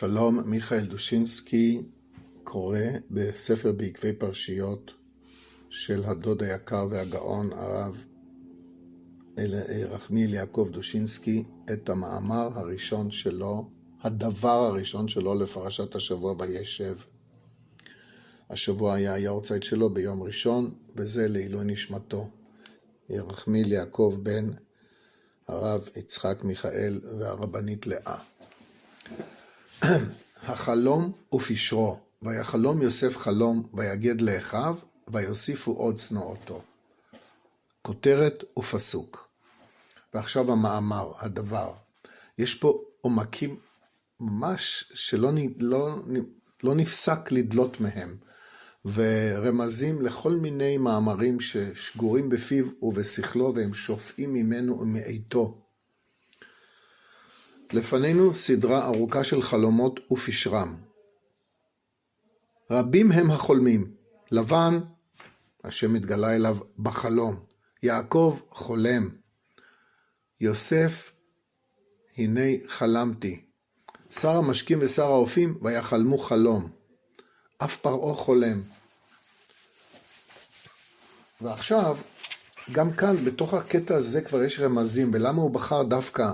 שלום, מיכאל דושינסקי קורא בספר בעקבי פרשיות של הדוד היקר והגאון הרב רחמיאל יעקב דושינסקי את המאמר הראשון שלו, הדבר הראשון שלו לפרשת השבוע וישב. השבוע היה היורצייט שלו ביום ראשון, וזה לעילוי נשמתו. רחמיאל יעקב בן הרב יצחק מיכאל והרבנית לאה. החלום ופשרו, ויחלום יוסף חלום, ויגד לאחיו, ויוסיפו עוד שנואותו. כותרת ופסוק. ועכשיו המאמר, הדבר. יש פה עומקים ממש שלא לא, לא נפסק לדלות מהם, ורמזים לכל מיני מאמרים ששגורים בפיו ובשכלו והם שופעים ממנו ומעיתו. לפנינו סדרה ארוכה של חלומות ופשרם. רבים הם החולמים, לבן, השם התגלה אליו בחלום, יעקב חולם, יוסף, הנה חלמתי, שר המשקים ושר האופים, ויחלמו חלום, אף פרעה חולם. ועכשיו, גם כאן, בתוך הקטע הזה כבר יש רמזים, ולמה הוא בחר דווקא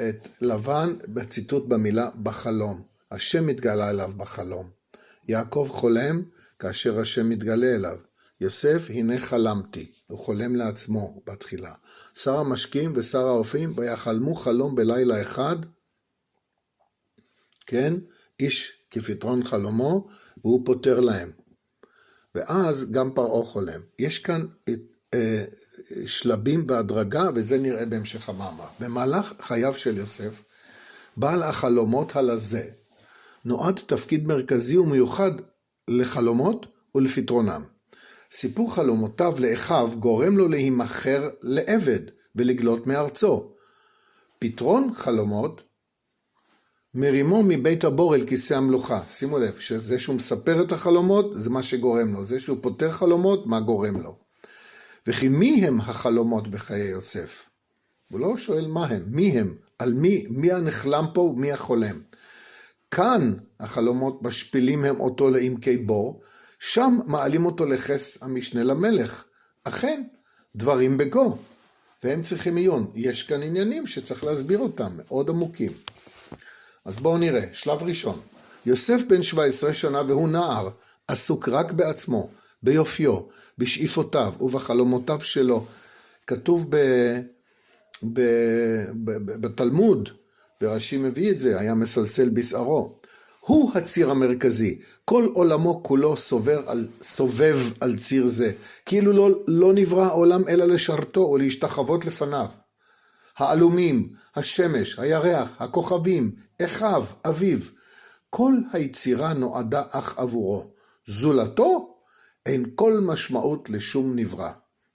את לבן בציטוט במילה בחלום. השם מתגלה אליו בחלום. יעקב חולם כאשר השם מתגלה אליו. יוסף, הנה חלמתי. הוא חולם לעצמו בתחילה. שר המשקים ושר האופים, ויחלמו חלום בלילה אחד. כן? איש כפתרון חלומו, והוא פותר להם. ואז גם פרעה חולם. יש כאן שלבים בהדרגה, וזה נראה בהמשך המאמר. במהלך חייו של יוסף, בעל החלומות הלזה, נועד תפקיד מרכזי ומיוחד לחלומות ולפתרונם. סיפור חלומותיו לאחיו גורם לו להימכר לעבד ולגלות מארצו. פתרון חלומות מרימו מבית הבור אל כיסא המלוכה. שימו לב, שזה שהוא מספר את החלומות, זה מה שגורם לו. זה שהוא פותר חלומות, מה גורם לו. וכי מי הם החלומות בחיי יוסף? הוא לא שואל מה הם, מי הם, על מי, מי הנחלם פה ומי החולם. כאן החלומות משפילים הם אותו לעמקי בור, שם מעלים אותו לכס המשנה למלך. אכן, דברים בגו, והם צריכים עיון. יש כאן עניינים שצריך להסביר אותם, מאוד עמוקים. אז בואו נראה, שלב ראשון. יוסף בן 17 שנה והוא נער, עסוק רק בעצמו, ביופיו, בשאיפותיו ובחלומותיו שלו. כתוב ב, ב, ב, ב, בתלמוד, ורש"י מביא את זה, היה מסלסל בשערו. הוא הציר המרכזי, כל עולמו כולו סובב על, סובב על ציר זה, כאילו לא, לא נברא העולם אלא לשרתו או להשתחוות לפניו. העלומים, השמש, הירח, הכוכבים, אחיו, אביו, כל היצירה נועדה אך עבורו. זולתו אין כל משמעות לשום נברא.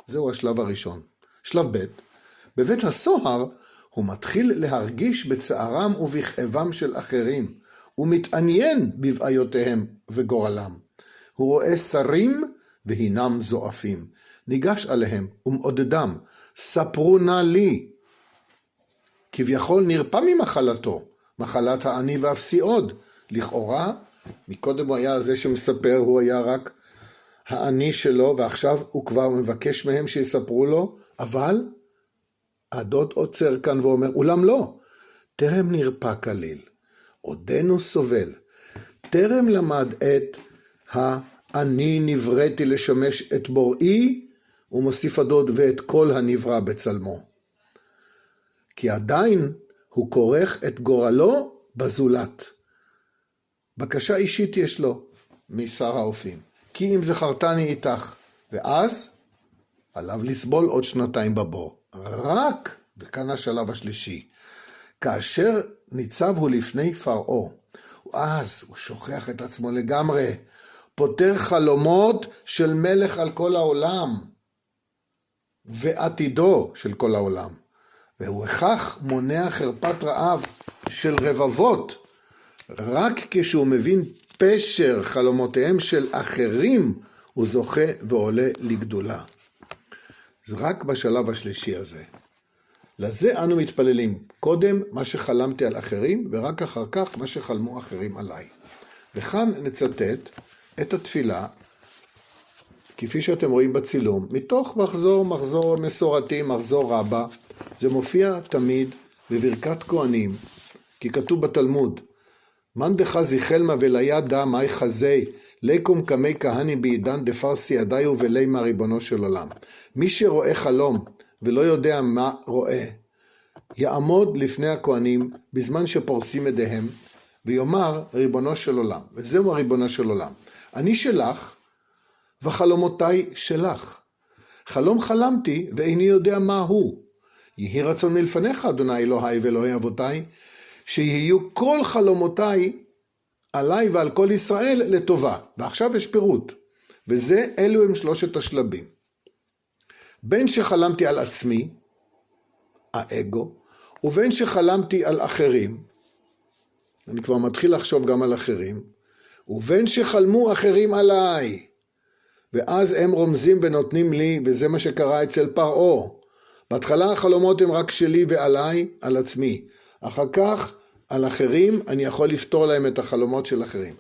זהו השלב הראשון. שלב ב', בבית הסוהר הוא מתחיל להרגיש בצערם ובכאבם של אחרים, ומתעניין בבעיותיהם וגורלם. הוא רואה שרים והינם זועפים. ניגש עליהם ומעודדם, ספרו נא לי. כביכול נרפא ממחלתו, מחלת העני ואפסי עוד. לכאורה, מקודם הוא היה זה שמספר, הוא היה רק האני שלו, ועכשיו הוא כבר מבקש מהם שיספרו לו, אבל הדוד עוצר כאן ואומר, אולם לא, טרם נרפא כליל, עודנו סובל, טרם למד את ה"אני נבראתי לשמש את בוראי", ומוסיף הדוד ואת כל הנברא בצלמו. כי עדיין הוא כורך את גורלו בזולת. בקשה אישית יש לו משר האופים. כי אם זכרתני איתך, ואז עליו לסבול עוד שנתיים בבור. רק, וכאן השלב השלישי, כאשר ניצב הוא לפני פרעה, אז הוא שוכח את עצמו לגמרי, פותר חלומות של מלך על כל העולם, ועתידו של כל העולם. הכך מונע חרפת רעב של רבבות, רק כשהוא מבין פשר חלומותיהם של אחרים, הוא זוכה ועולה לגדולה. זה רק בשלב השלישי הזה. לזה אנו מתפללים. קודם מה שחלמתי על אחרים, ורק אחר כך מה שחלמו אחרים עליי. וכאן נצטט את התפילה, כפי שאתם רואים בצילום, מתוך מחזור, מחזור מסורתי, מחזור רבה. זה מופיע תמיד בברכת כהנים, כי כתוב בתלמוד, מאן דחזי חלמה ולידע מאי חזי, ליקום קמי כהני בעידן דפרסי ידיו ולימה ריבונו של עולם. מי שרואה חלום ולא יודע מה רואה, יעמוד לפני הכהנים בזמן שפורסים ידיהם, ויאמר ריבונו של עולם, וזהו הריבונו של עולם. אני שלך, וחלומותיי שלך. חלום חלמתי, ואיני יודע מה הוא. יהי רצון מלפניך, אדוני אלוהי ואלוהי אבותיי, שיהיו כל חלומותיי עליי ועל כל ישראל לטובה. ועכשיו יש פירוט, וזה, אלו הם שלושת השלבים. בין שחלמתי על עצמי, האגו, ובין שחלמתי על אחרים, אני כבר מתחיל לחשוב גם על אחרים, ובין שחלמו אחרים עליי, ואז הם רומזים ונותנים לי, וזה מה שקרה אצל פרעה. בהתחלה החלומות הם רק שלי ועליי, על עצמי. אחר כך, על אחרים, אני יכול לפתור להם את החלומות של אחרים.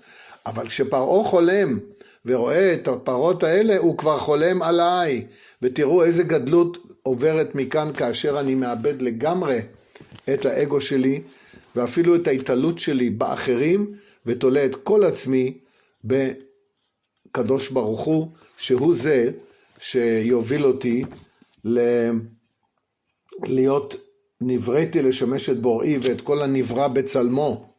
אבל כשפרעה חולם ורואה את הפרות האלה, הוא כבר חולם עליי. ותראו איזה גדלות עוברת מכאן כאשר אני מאבד לגמרי את האגו שלי, ואפילו את ההתעלות שלי באחרים, ותולה את כל עצמי בקדוש ברוך הוא, שהוא זה שיוביל אותי ל... להיות נבראתי לשמש את בוראי ואת כל הנברא בצלמו.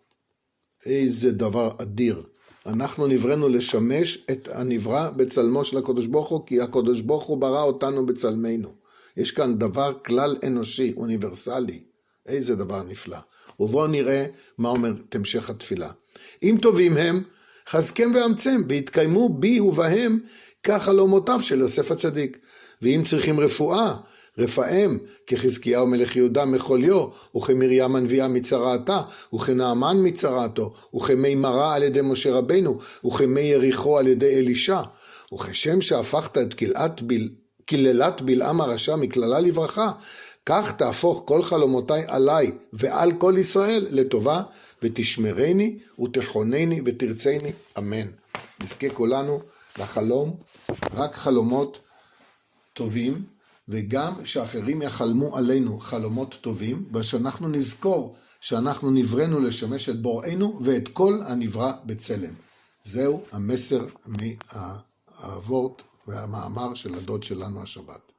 איזה דבר אדיר. אנחנו נבראנו לשמש את הנברא בצלמו של הקדוש ברוך הוא, כי הקדוש ברוך הוא ברא אותנו בצלמנו. יש כאן דבר כלל אנושי, אוניברסלי. איזה דבר נפלא. ובואו נראה מה אומרת המשך התפילה. אם טובים הם, חזקם ואמצם, ויתקיימו בי ובהם כחלומותיו של יוסף הצדיק. ואם צריכים רפואה, רפאם, כחזקיהו מלך יהודה מחוליו, וכמרים הנביאה מצרעתה, וכנעמן מצרעתו, וכמי מרה על ידי משה רבנו, וכמי יריחו על ידי אלישע. וכשם שהפכת את קללת, בל... בלעם הרשע מקללה לברכה, כך תהפוך כל חלומותיי עליי ועל כל ישראל לטובה, ותשמרני ותכונני ותרצני, אמן. נזכה כולנו לחלום רק חלומות טובים, וגם שאחרים יחלמו עלינו חלומות טובים, ושאנחנו נזכור שאנחנו נבראנו לשמש את בוראנו ואת כל הנברא בצלם. זהו המסר מהאבות והמאמר של הדוד שלנו השבת.